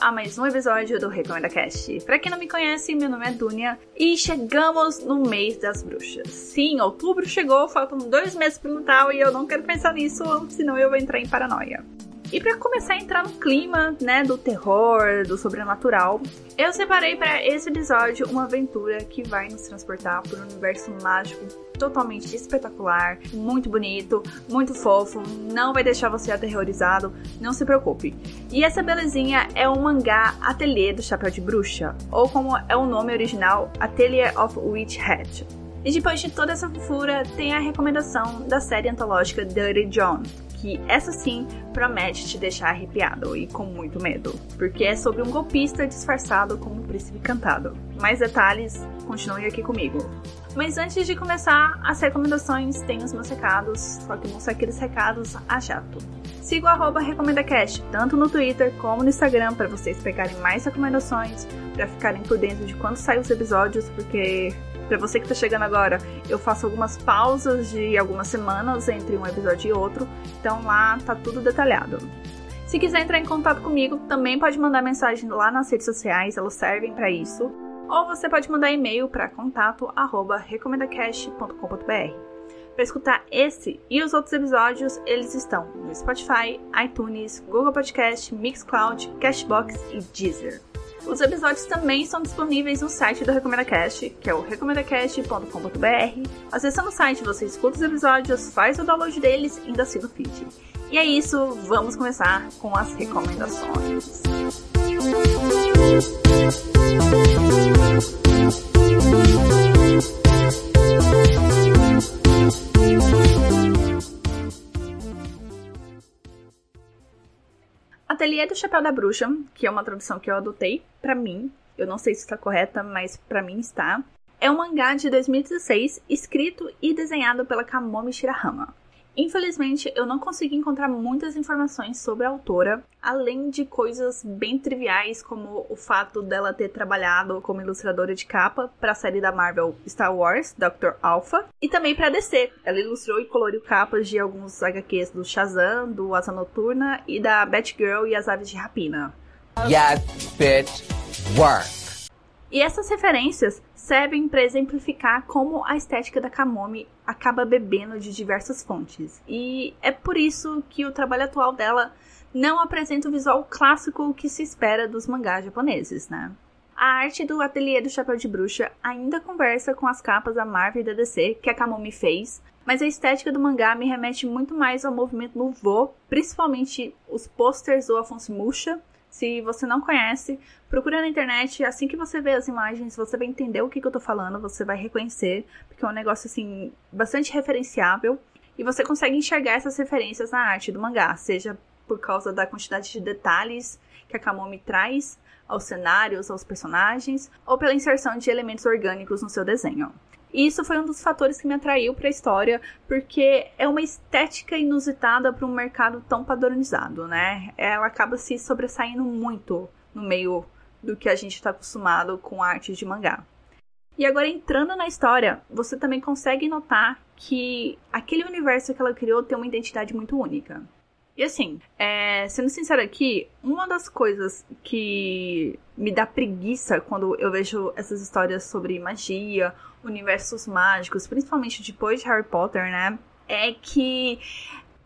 a mais um episódio do Recomenda Cast. Pra quem não me conhece, meu nome é Dunia e chegamos no mês das bruxas. Sim, outubro chegou, faltam dois meses pro Natal e eu não quero pensar nisso, senão eu vou entrar em paranoia. E para começar a entrar no clima, né, do terror, do sobrenatural, eu separei para esse episódio uma aventura que vai nos transportar por um universo mágico totalmente espetacular, muito bonito, muito fofo, não vai deixar você aterrorizado, não se preocupe. E essa belezinha é o mangá Ateliê do Chapéu de Bruxa, ou como é o nome original, Atelier of Witch Hat. E depois de toda essa fofura, tem a recomendação da série antológica Dirty John, que essa sim promete te deixar arrepiado e com muito medo, porque é sobre um golpista disfarçado como um príncipe cantado. Mais detalhes, continue aqui comigo. Mas antes de começar as recomendações, tem os meus recados, só que vão ser aqueles recados a jato. Siga o arroba RecomendaCast, tanto no Twitter como no Instagram, para vocês pegarem mais recomendações, para ficarem por dentro de quando saem os episódios, porque para você que está chegando agora, eu faço algumas pausas de algumas semanas entre um episódio e outro, então lá tá tudo detalhado. Se quiser entrar em contato comigo, também pode mandar mensagem lá nas redes sociais, elas servem para isso. Ou você pode mandar e-mail para contato@recomendacast.com.br. Para escutar esse e os outros episódios, eles estão no Spotify, iTunes, Google Podcast, Mixcloud, Cashbox e Deezer. Os episódios também estão disponíveis no site do RecomendaCast, que é o recomendacast.com.br. Acessando o site, você escuta os episódios, faz o download deles e ainda assina o feed. E é isso, vamos começar com as recomendações. Ateliê do Chapéu da Bruxa, que é uma tradução que eu adotei para mim. Eu não sei se está correta, mas para mim está. É um mangá de 2016, escrito e desenhado pela Kamomi Shirahama. Infelizmente, eu não consegui encontrar muitas informações sobre a autora, além de coisas bem triviais, como o fato dela ter trabalhado como ilustradora de capa para a série da Marvel Star Wars, Dr. Alpha, e também para DC. Ela ilustrou e coloriu capas de alguns HQs do Shazam, do Asa Noturna e da Batgirl e as Aves de Rapina. Yes, bitch, work. E essas referências servem para exemplificar como a estética da Kamomi acaba bebendo de diversas fontes. E é por isso que o trabalho atual dela não apresenta o visual clássico que se espera dos mangás japoneses, né? A arte do ateliê do Chapéu de Bruxa ainda conversa com as capas da Marvel e da DC que a Kamomi fez, mas a estética do mangá me remete muito mais ao movimento Nouveau, principalmente os posters do Afonso Mucha, se você não conhece, procura na internet. Assim que você vê as imagens, você vai entender o que, que eu tô falando, você vai reconhecer, porque é um negócio assim bastante referenciável. E você consegue enxergar essas referências na arte do mangá, seja por causa da quantidade de detalhes que a Kamomi traz aos cenários, aos personagens, ou pela inserção de elementos orgânicos no seu desenho. E isso foi um dos fatores que me atraiu para a história, porque é uma estética inusitada para um mercado tão padronizado, né? Ela acaba se sobressaindo muito no meio do que a gente está acostumado com arte de mangá. E agora entrando na história, você também consegue notar que aquele universo que ela criou tem uma identidade muito única. E assim, é, sendo sincera aqui, uma das coisas que me dá preguiça quando eu vejo essas histórias sobre magia, universos mágicos, principalmente depois de Harry Potter, né? É que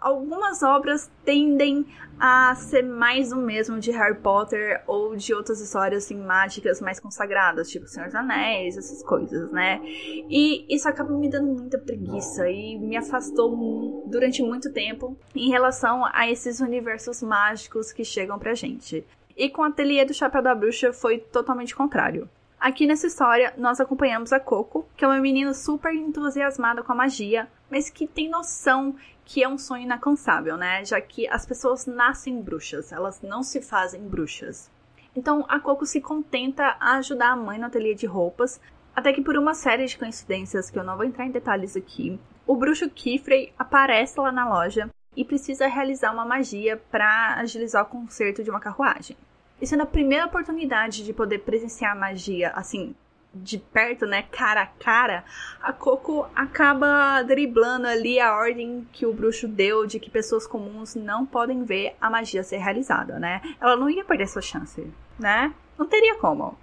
algumas obras tendem a ser mais o mesmo de Harry Potter ou de outras histórias assim, mágicas mais consagradas, tipo Senhor dos Anéis, essas coisas, né? E isso acaba me dando muita preguiça e me afastou durante muito tempo em relação a esses universos mágicos que chegam pra gente. E com o Ateliê do Chapéu da Bruxa foi totalmente contrário. Aqui nessa história, nós acompanhamos a Coco, que é uma menina super entusiasmada com a magia, mas que tem noção que é um sonho inalcançável, né? Já que as pessoas nascem bruxas, elas não se fazem bruxas. Então a Coco se contenta a ajudar a mãe no ateliê de roupas, até que por uma série de coincidências que eu não vou entrar em detalhes aqui, o bruxo Kifrey aparece lá na loja e precisa realizar uma magia para agilizar o conserto de uma carruagem. E sendo a primeira oportunidade de poder presenciar magia, assim, de perto, né, cara a cara, a Coco acaba driblando ali a ordem que o bruxo deu de que pessoas comuns não podem ver a magia ser realizada, né? Ela não ia perder essa chance, né? Não teria como.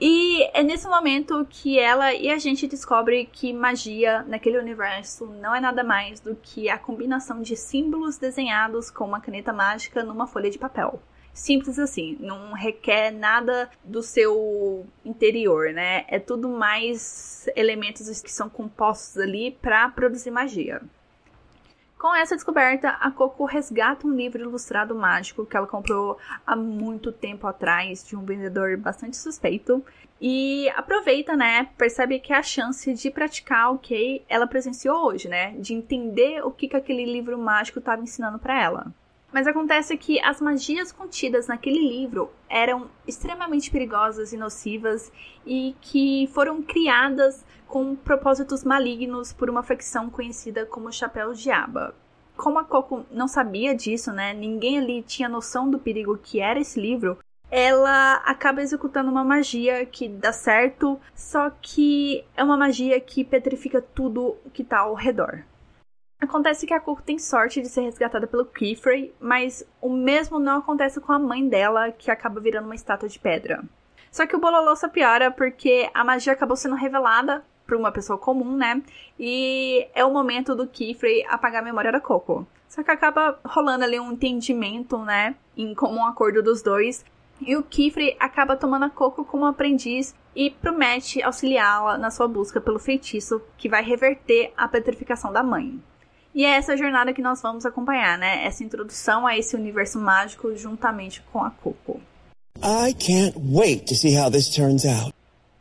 E é nesse momento que ela e a gente descobre que magia naquele universo não é nada mais do que a combinação de símbolos desenhados com uma caneta mágica numa folha de papel simples assim, não requer nada do seu interior, né? É tudo mais elementos que são compostos ali para produzir magia. Com essa descoberta, a Coco resgata um livro ilustrado mágico que ela comprou há muito tempo atrás de um vendedor bastante suspeito e aproveita, né? Percebe que é a chance de praticar o que ela presenciou hoje, né? De entender o que, que aquele livro mágico estava ensinando para ela. Mas acontece que as magias contidas naquele livro eram extremamente perigosas e nocivas e que foram criadas com propósitos malignos por uma facção conhecida como Chapéu de Aba. Como a Coco não sabia disso, né? Ninguém ali tinha noção do perigo que era esse livro. Ela acaba executando uma magia que dá certo, só que é uma magia que petrifica tudo que tá ao redor. Acontece que a Coco tem sorte de ser resgatada pelo Kifrey, mas o mesmo não acontece com a mãe dela, que acaba virando uma estátua de pedra. Só que o Bololô só piora porque a magia acabou sendo revelada para uma pessoa comum, né? E é o momento do Kifrey apagar a memória da Coco. Só que acaba rolando ali um entendimento, né? Em comum acordo dos dois. E o Kifrey acaba tomando a Coco como aprendiz e promete auxiliá-la na sua busca pelo feitiço que vai reverter a petrificação da mãe. E é essa jornada que nós vamos acompanhar, né? Essa introdução a esse universo mágico juntamente com a Coco. I can't wait to see how this turns out.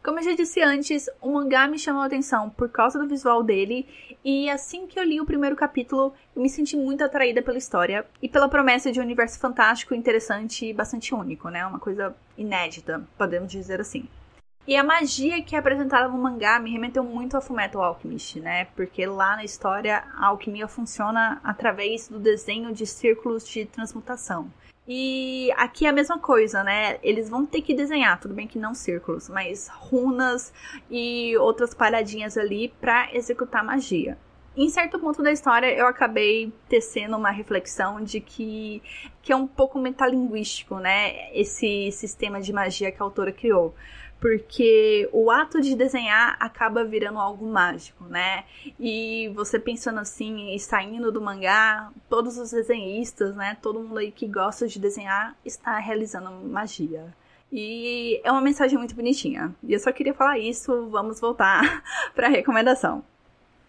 Como eu já disse antes, o mangá me chamou a atenção por causa do visual dele, e assim que eu li o primeiro capítulo, eu me senti muito atraída pela história e pela promessa de um universo fantástico, interessante e bastante único, né? Uma coisa inédita, podemos dizer assim. E a magia que é apresentada no mangá me remeteu muito a Fullmetal Alchemist, né? Porque lá na história a alquimia funciona através do desenho de círculos de transmutação. E aqui é a mesma coisa, né? Eles vão ter que desenhar, tudo bem que não círculos, mas runas e outras palhadinhas ali para executar magia. Em certo ponto da história, eu acabei tecendo uma reflexão de que, que é um pouco metalinguístico, né? Esse sistema de magia que a autora criou porque o ato de desenhar acaba virando algo mágico, né? E você pensando assim e saindo do mangá, todos os desenhistas, né? Todo mundo aí que gosta de desenhar está realizando magia. E é uma mensagem muito bonitinha. E eu só queria falar isso, vamos voltar para a recomendação.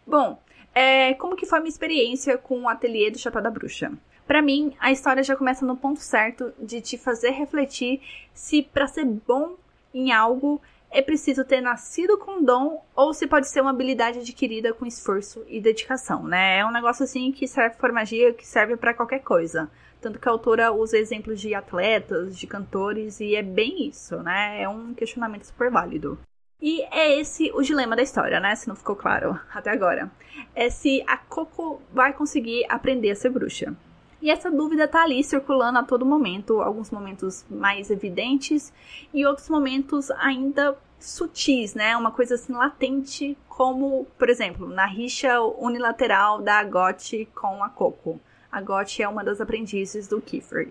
Bom, é, como que foi a minha experiência com o ateliê do Chapéu da Bruxa? Para mim, a história já começa no ponto certo de te fazer refletir se para ser bom em algo é preciso ter nascido com dom ou se pode ser uma habilidade adquirida com esforço e dedicação, né? É um negócio assim que serve para magia, que serve para qualquer coisa. Tanto que a autora usa exemplos de atletas, de cantores, e é bem isso, né? É um questionamento super válido. E é esse o dilema da história, né? Se não ficou claro até agora. É se a Coco vai conseguir aprender a ser bruxa. E essa dúvida tá ali circulando a todo momento, alguns momentos mais evidentes e outros momentos ainda sutis, né? Uma coisa assim latente, como, por exemplo, na rixa unilateral da Agote com a Coco. A Agote é uma das aprendizes do Kiefer.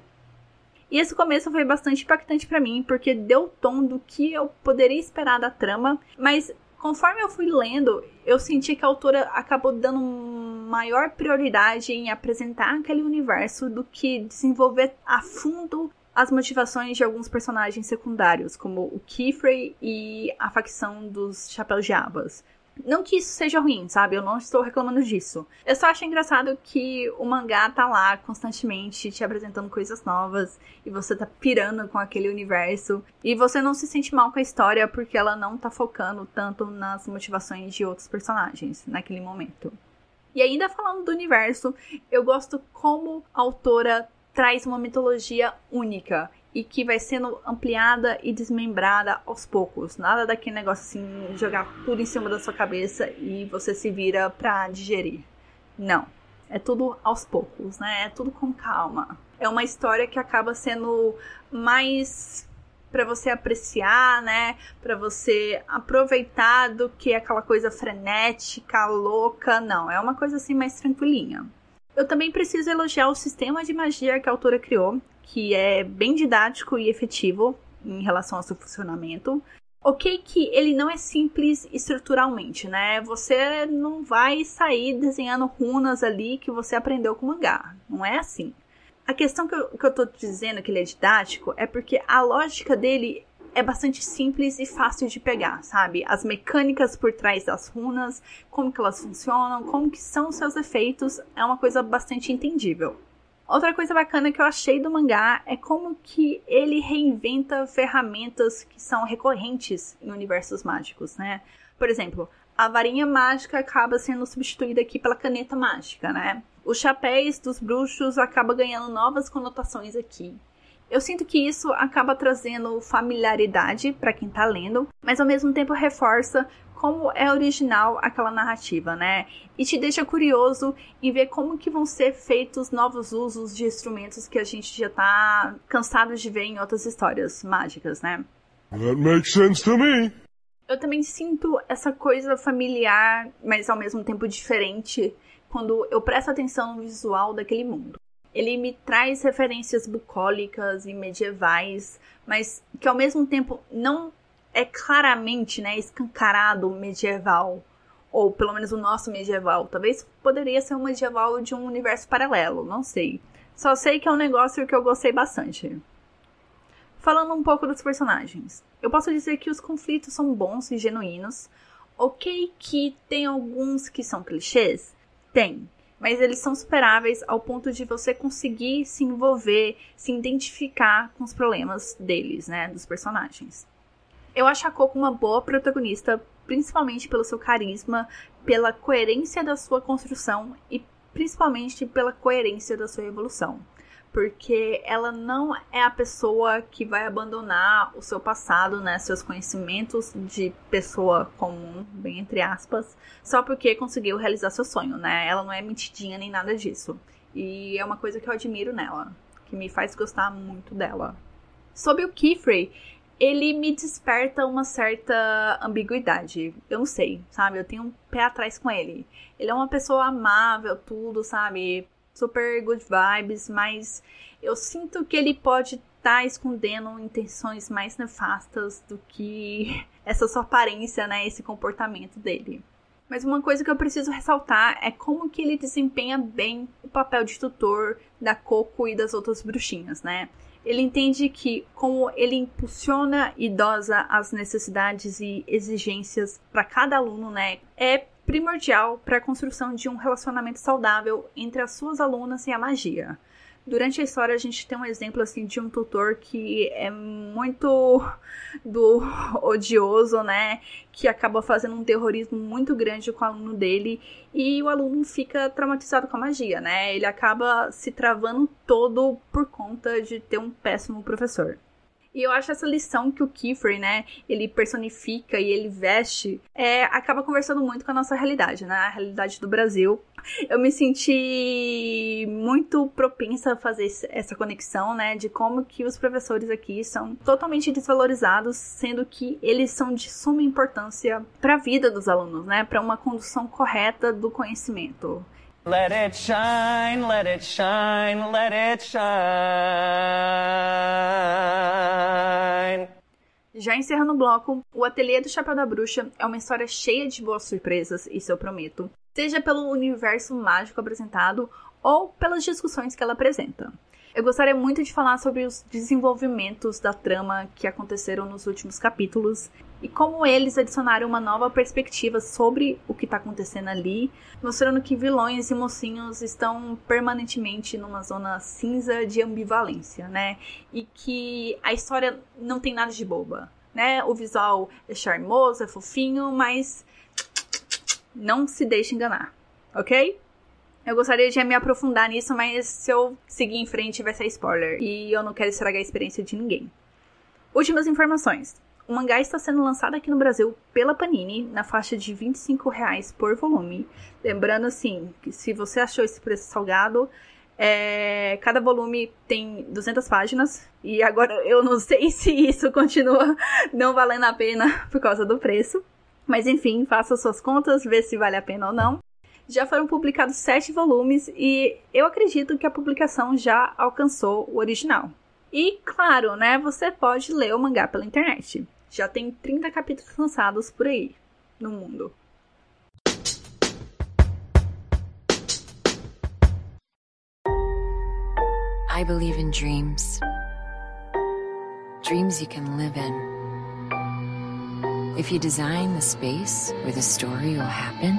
E esse começo foi bastante impactante para mim, porque deu tom do que eu poderia esperar da trama, mas conforme eu fui lendo, eu senti que a autora acabou dando maior prioridade em apresentar aquele universo do que desenvolver a fundo as motivações de alguns personagens secundários, como o Kifrey e a facção dos Chapéus de Abas. Não que isso seja ruim, sabe? Eu não estou reclamando disso. Eu só acho engraçado que o mangá tá lá constantemente te apresentando coisas novas e você tá pirando com aquele universo e você não se sente mal com a história porque ela não tá focando tanto nas motivações de outros personagens naquele momento. E ainda falando do universo, eu gosto como a autora traz uma mitologia única e que vai sendo ampliada e desmembrada aos poucos. Nada daquele negócio assim, jogar tudo em cima da sua cabeça e você se vira pra digerir. Não. É tudo aos poucos, né? É tudo com calma. É uma história que acaba sendo mais para você apreciar, né? Para você aproveitar do que aquela coisa frenética, louca, não, é uma coisa assim mais tranquilinha. Eu também preciso elogiar o sistema de magia que a autora criou, que é bem didático e efetivo em relação ao seu funcionamento. Ok que ele não é simples estruturalmente, né? Você não vai sair desenhando runas ali que você aprendeu com mangá. Não é assim. A questão que eu, que eu tô dizendo que ele é didático é porque a lógica dele é bastante simples e fácil de pegar, sabe? As mecânicas por trás das runas, como que elas funcionam, como que são os seus efeitos, é uma coisa bastante entendível. Outra coisa bacana que eu achei do mangá é como que ele reinventa ferramentas que são recorrentes em universos mágicos, né? Por exemplo, a varinha mágica acaba sendo substituída aqui pela caneta mágica, né? Os chapéus dos bruxos acaba ganhando novas conotações aqui. Eu sinto que isso acaba trazendo familiaridade para quem tá lendo, mas ao mesmo tempo reforça como é original aquela narrativa, né? E te deixa curioso em ver como que vão ser feitos novos usos de instrumentos que a gente já tá cansado de ver em outras histórias mágicas, né? That makes sense to me. Eu também sinto essa coisa familiar, mas ao mesmo tempo diferente quando eu presto atenção no visual daquele mundo. Ele me traz referências bucólicas e medievais, mas que ao mesmo tempo não é claramente, né, escancarado medieval, ou pelo menos o nosso medieval. Talvez poderia ser um medieval de um universo paralelo, não sei. Só sei que é um negócio que eu gostei bastante. Falando um pouco dos personagens, eu posso dizer que os conflitos são bons e genuínos. Ok, que tem alguns que são clichês, tem, mas eles são superáveis ao ponto de você conseguir se envolver, se identificar com os problemas deles, né, dos personagens. Eu acho a Coco uma boa protagonista, principalmente pelo seu carisma, pela coerência da sua construção e principalmente pela coerência da sua evolução porque ela não é a pessoa que vai abandonar o seu passado, né, seus conhecimentos de pessoa comum, bem entre aspas, só porque conseguiu realizar seu sonho, né? Ela não é mentidinha nem nada disso. E é uma coisa que eu admiro nela, que me faz gostar muito dela. Sobre o Kifrey, ele me desperta uma certa ambiguidade. Eu não sei, sabe? Eu tenho um pé atrás com ele. Ele é uma pessoa amável, tudo, sabe? super good vibes, mas eu sinto que ele pode estar tá escondendo intenções mais nefastas do que essa sua aparência, né, esse comportamento dele. Mas uma coisa que eu preciso ressaltar é como que ele desempenha bem o papel de tutor da Coco e das outras bruxinhas, né? Ele entende que como ele impulsiona e dosa as necessidades e exigências para cada aluno, né, é primordial para a construção de um relacionamento saudável entre as suas alunas e a magia. Durante a história a gente tem um exemplo assim de um tutor que é muito do odioso, né, que acaba fazendo um terrorismo muito grande com o aluno dele e o aluno fica traumatizado com a magia, né? Ele acaba se travando todo por conta de ter um péssimo professor. E eu acho essa lição que o Kiefer, né, ele personifica e ele veste, é, acaba conversando muito com a nossa realidade, né, a realidade do Brasil. Eu me senti muito propensa a fazer essa conexão, né, de como que os professores aqui são totalmente desvalorizados, sendo que eles são de suma importância para a vida dos alunos, né, para uma condução correta do conhecimento. Let it shine, let it shine, let it shine. Já encerrando o bloco, o Ateliê do Chapéu da Bruxa é uma história cheia de boas surpresas, isso eu prometo, seja pelo universo mágico apresentado ou pelas discussões que ela apresenta. Eu gostaria muito de falar sobre os desenvolvimentos da trama que aconteceram nos últimos capítulos e como eles adicionaram uma nova perspectiva sobre o que está acontecendo ali, mostrando que vilões e mocinhos estão permanentemente numa zona cinza de ambivalência, né? E que a história não tem nada de boba, né? O visual é charmoso, é fofinho, mas não se deixe enganar, ok? Eu gostaria de me aprofundar nisso, mas se eu seguir em frente vai ser spoiler. E eu não quero estragar a experiência de ninguém. Últimas informações. O mangá está sendo lançado aqui no Brasil pela Panini, na faixa de R$ reais por volume. Lembrando assim, que se você achou esse preço salgado, É, cada volume tem 200 páginas e agora eu não sei se isso continua não valendo a pena por causa do preço. Mas enfim, faça suas contas, vê se vale a pena ou não. Já foram publicados sete volumes e eu acredito que a publicação já alcançou o original. E claro, né, você pode ler o mangá pela internet. Já tem 30 capítulos lançados por aí no mundo. I believe in dreams. Dreams you can live in. If you design the space where the story will happen,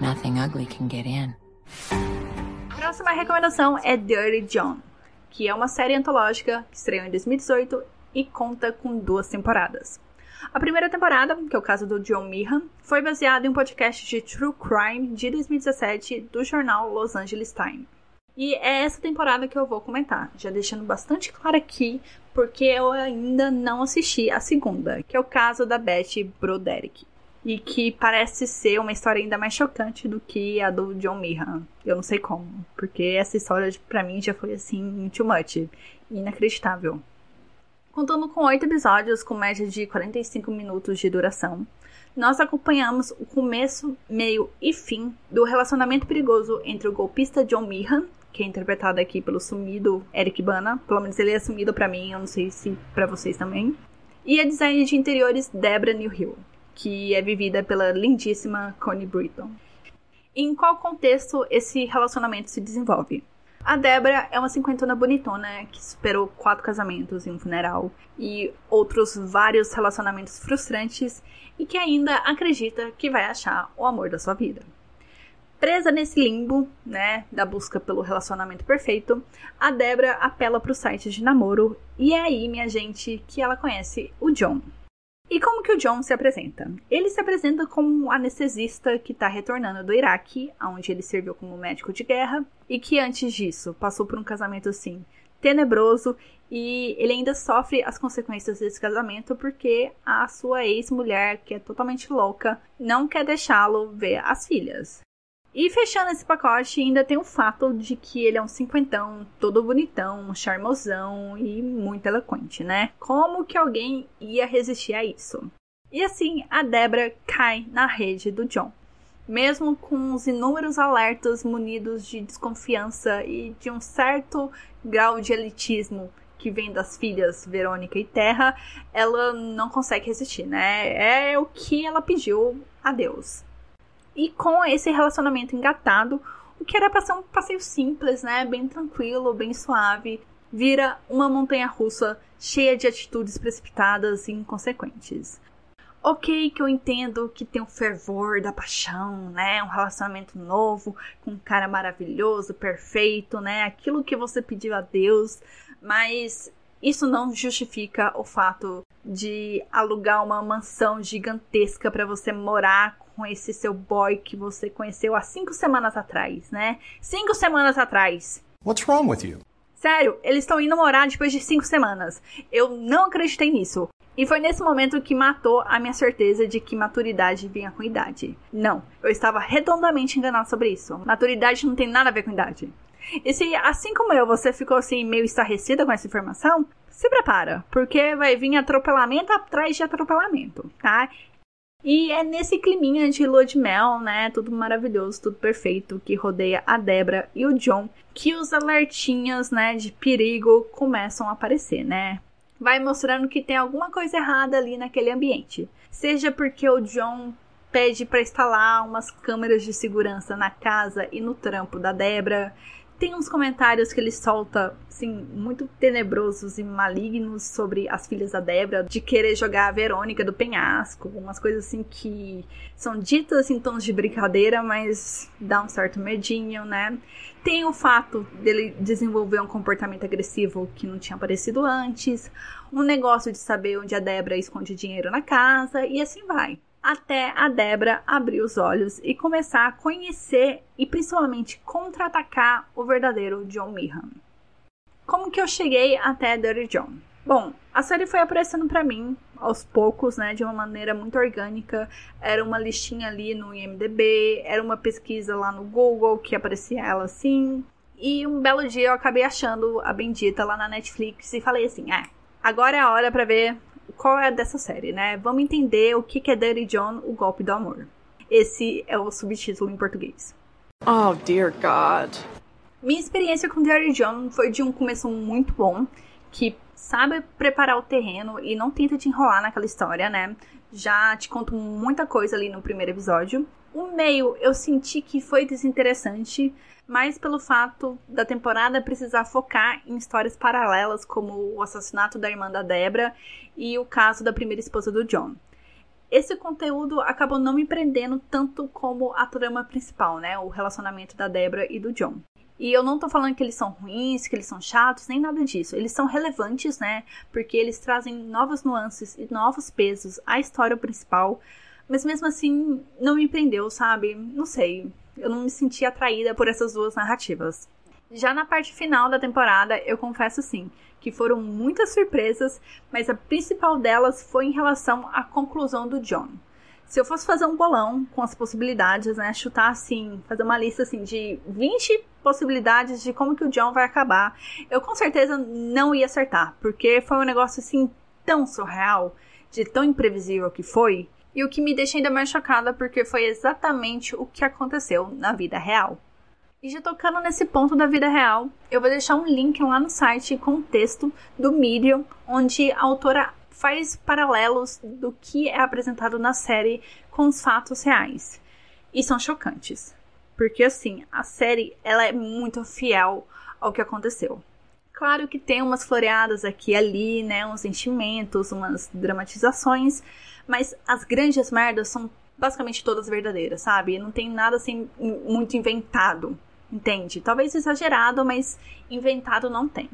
nothing ugly can get in. Próxima recomendação é Dirty John, que é uma série antológica que estreou em 2018 e conta com duas temporadas. A primeira temporada, que é o caso do John Meehan, foi baseada em um podcast de True Crime de 2017 do jornal Los Angeles Times. E é essa temporada que eu vou comentar, já deixando bastante claro aqui, porque eu ainda não assisti a segunda, que é o caso da Beth Broderick. E que parece ser uma história ainda mais chocante do que a do John Meehan. Eu não sei como, porque essa história para mim já foi assim, too much, inacreditável contando com oito episódios com média de 45 minutos de duração. Nós acompanhamos o começo, meio e fim do relacionamento perigoso entre o golpista John Meehan, que é interpretado aqui pelo sumido Eric Bana, pelo menos ele é sumido para mim, eu não sei se para vocês também, e a design de interiores Debra Newhill, que é vivida pela lindíssima Connie Britton. Em qual contexto esse relacionamento se desenvolve? A Débora é uma cinquentona bonitona que superou quatro casamentos e um funeral e outros vários relacionamentos frustrantes e que ainda acredita que vai achar o amor da sua vida. Presa nesse limbo, né, da busca pelo relacionamento perfeito, a Débora apela para o site de namoro e é aí, minha gente, que ela conhece o John. E como que o John se apresenta? Ele se apresenta como um anestesista que está retornando do Iraque, onde ele serviu como médico de guerra, e que antes disso passou por um casamento assim tenebroso e ele ainda sofre as consequências desse casamento porque a sua ex-mulher, que é totalmente louca, não quer deixá-lo ver as filhas. E fechando esse pacote, ainda tem o fato de que ele é um cinquentão, todo bonitão, charmosão e muito eloquente, né? Como que alguém ia resistir a isso? E assim, a Debra cai na rede do John. Mesmo com os inúmeros alertas munidos de desconfiança e de um certo grau de elitismo que vem das filhas Verônica e Terra, ela não consegue resistir, né? É o que ela pediu a Deus. E com esse relacionamento engatado, o que era para ser um passeio simples, né, bem tranquilo, bem suave, vira uma montanha russa cheia de atitudes precipitadas e inconsequentes. Ok, que eu entendo que tem um fervor da paixão, né? Um relacionamento novo, com um cara maravilhoso, perfeito, né? Aquilo que você pediu a Deus, mas isso não justifica o fato de alugar uma mansão gigantesca para você morar com esse seu boy que você conheceu há cinco semanas atrás, né? Cinco semanas atrás. What's wrong with you? Sério, eles estão indo morar depois de cinco semanas. Eu não acreditei nisso. E foi nesse momento que matou a minha certeza de que maturidade vinha com idade. Não, eu estava redondamente enganado sobre isso. Maturidade não tem nada a ver com idade. E se, assim como eu, você ficou assim meio estarrecida com essa informação, se prepara, porque vai vir atropelamento atrás de atropelamento, tá? E é nesse climinha de lua de mel, né? Tudo maravilhoso, tudo perfeito, que rodeia a Debra e o John, que os alertinhos, né, de perigo começam a aparecer, né? Vai mostrando que tem alguma coisa errada ali naquele ambiente. Seja porque o John pede para instalar umas câmeras de segurança na casa e no trampo da Debra, tem uns comentários que ele solta, assim, muito tenebrosos e malignos sobre as filhas da Débora, de querer jogar a Verônica do penhasco, umas coisas assim que são ditas em tons de brincadeira, mas dá um certo medinho, né? Tem o fato dele desenvolver um comportamento agressivo que não tinha aparecido antes, um negócio de saber onde a Débora esconde dinheiro na casa, e assim vai até a Debra abrir os olhos e começar a conhecer e principalmente contra-atacar o verdadeiro John Meehan. Como que eu cheguei até Dirty John? Bom, a série foi aparecendo para mim aos poucos, né, de uma maneira muito orgânica. Era uma listinha ali no IMDb, era uma pesquisa lá no Google que aparecia ela assim. E um belo dia eu acabei achando a bendita lá na Netflix e falei assim: "É, agora é a hora para ver qual é dessa série, né? Vamos entender o que é Dirty John, o golpe do amor." Esse é o subtítulo em português. Oh, dear God. Minha experiência com Dirty John foi de um começo muito bom, que sabe preparar o terreno e não tenta te enrolar naquela história, né? Já te conto muita coisa ali no primeiro episódio. O meio eu senti que foi desinteressante, mais pelo fato da temporada precisar focar em histórias paralelas, como o assassinato da irmã da Debra e o caso da primeira esposa do John. Esse conteúdo acabou não me prendendo tanto como a trama principal, né? O relacionamento da Debra e do John. E eu não tô falando que eles são ruins, que eles são chatos, nem nada disso. Eles são relevantes, né? Porque eles trazem novas nuances e novos pesos à história principal. Mas mesmo assim, não me prendeu, sabe? Não sei. Eu não me senti atraída por essas duas narrativas. Já na parte final da temporada, eu confesso sim, que foram muitas surpresas, mas a principal delas foi em relação à conclusão do John se eu fosse fazer um bolão com as possibilidades, né, chutar assim, fazer uma lista assim de 20 possibilidades de como que o John vai acabar, eu com certeza não ia acertar, porque foi um negócio assim tão surreal, de tão imprevisível que foi, e o que me deixa ainda mais chocada porque foi exatamente o que aconteceu na vida real. E já tocando nesse ponto da vida real, eu vou deixar um link lá no site com o texto do Medium, onde a autora faz paralelos do que é apresentado na série com os fatos reais. E são chocantes. Porque assim, a série ela é muito fiel ao que aconteceu. Claro que tem umas floreadas aqui e ali, né, uns sentimentos, umas dramatizações, mas as grandes merdas são basicamente todas verdadeiras, sabe? Não tem nada assim muito inventado, entende? Talvez exagerado, mas inventado não tem.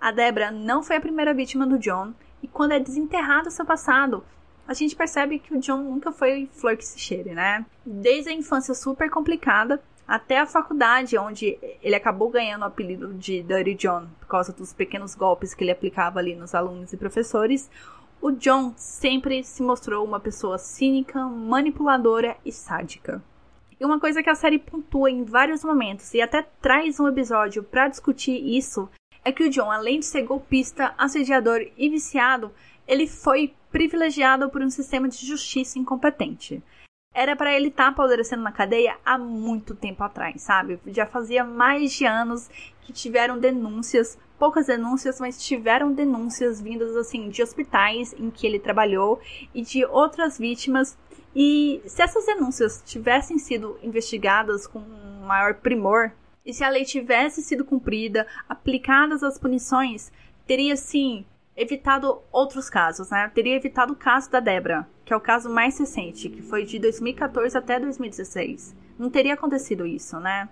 A Debra não foi a primeira vítima do John e quando é desenterrado seu passado, a gente percebe que o John nunca foi flor que se cheire, né? Desde a infância super complicada até a faculdade, onde ele acabou ganhando o apelido de Dirty John por causa dos pequenos golpes que ele aplicava ali nos alunos e professores, o John sempre se mostrou uma pessoa cínica, manipuladora e sádica. E uma coisa que a série pontua em vários momentos e até traz um episódio para discutir isso é que o John, além de ser golpista, assediador e viciado, ele foi privilegiado por um sistema de justiça incompetente. Era para ele estar tá apodrecendo na cadeia há muito tempo atrás, sabe? Já fazia mais de anos que tiveram denúncias, poucas denúncias, mas tiveram denúncias vindas assim de hospitais em que ele trabalhou e de outras vítimas. E se essas denúncias tivessem sido investigadas com maior primor, e se a lei tivesse sido cumprida, aplicadas as punições, teria sim evitado outros casos, né? Teria evitado o caso da Debra, que é o caso mais recente, que foi de 2014 até 2016. Não teria acontecido isso, né?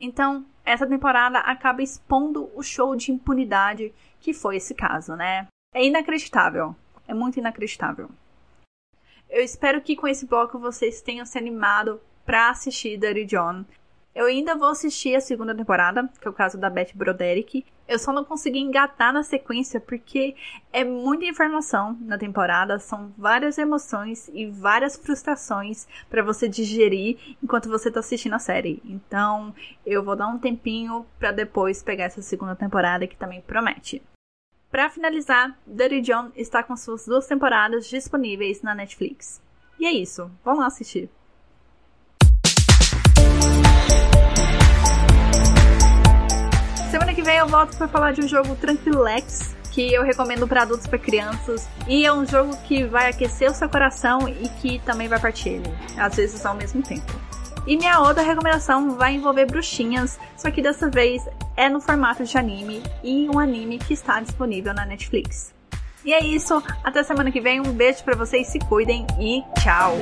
Então, essa temporada acaba expondo o show de impunidade que foi esse caso, né? É inacreditável. É muito inacreditável. Eu espero que com esse bloco vocês tenham se animado para assistir Dirty John. Eu ainda vou assistir a segunda temporada, que é o caso da Beth Broderick. Eu só não consegui engatar na sequência porque é muita informação na temporada, são várias emoções e várias frustrações para você digerir enquanto você tá assistindo a série. Então, eu vou dar um tempinho para depois pegar essa segunda temporada que também promete. Para finalizar, Dirty John está com suas duas temporadas disponíveis na Netflix. E é isso, vamos lá assistir. Semana que vem eu volto para falar de um jogo Tranquilex que eu recomendo para adultos para crianças e é um jogo que vai aquecer o seu coração e que também vai partir ele, às vezes ao mesmo tempo. E minha outra recomendação vai envolver bruxinhas, só que dessa vez é no formato de anime e um anime que está disponível na Netflix. E é isso, até semana que vem, um beijo para vocês, se cuidem e tchau!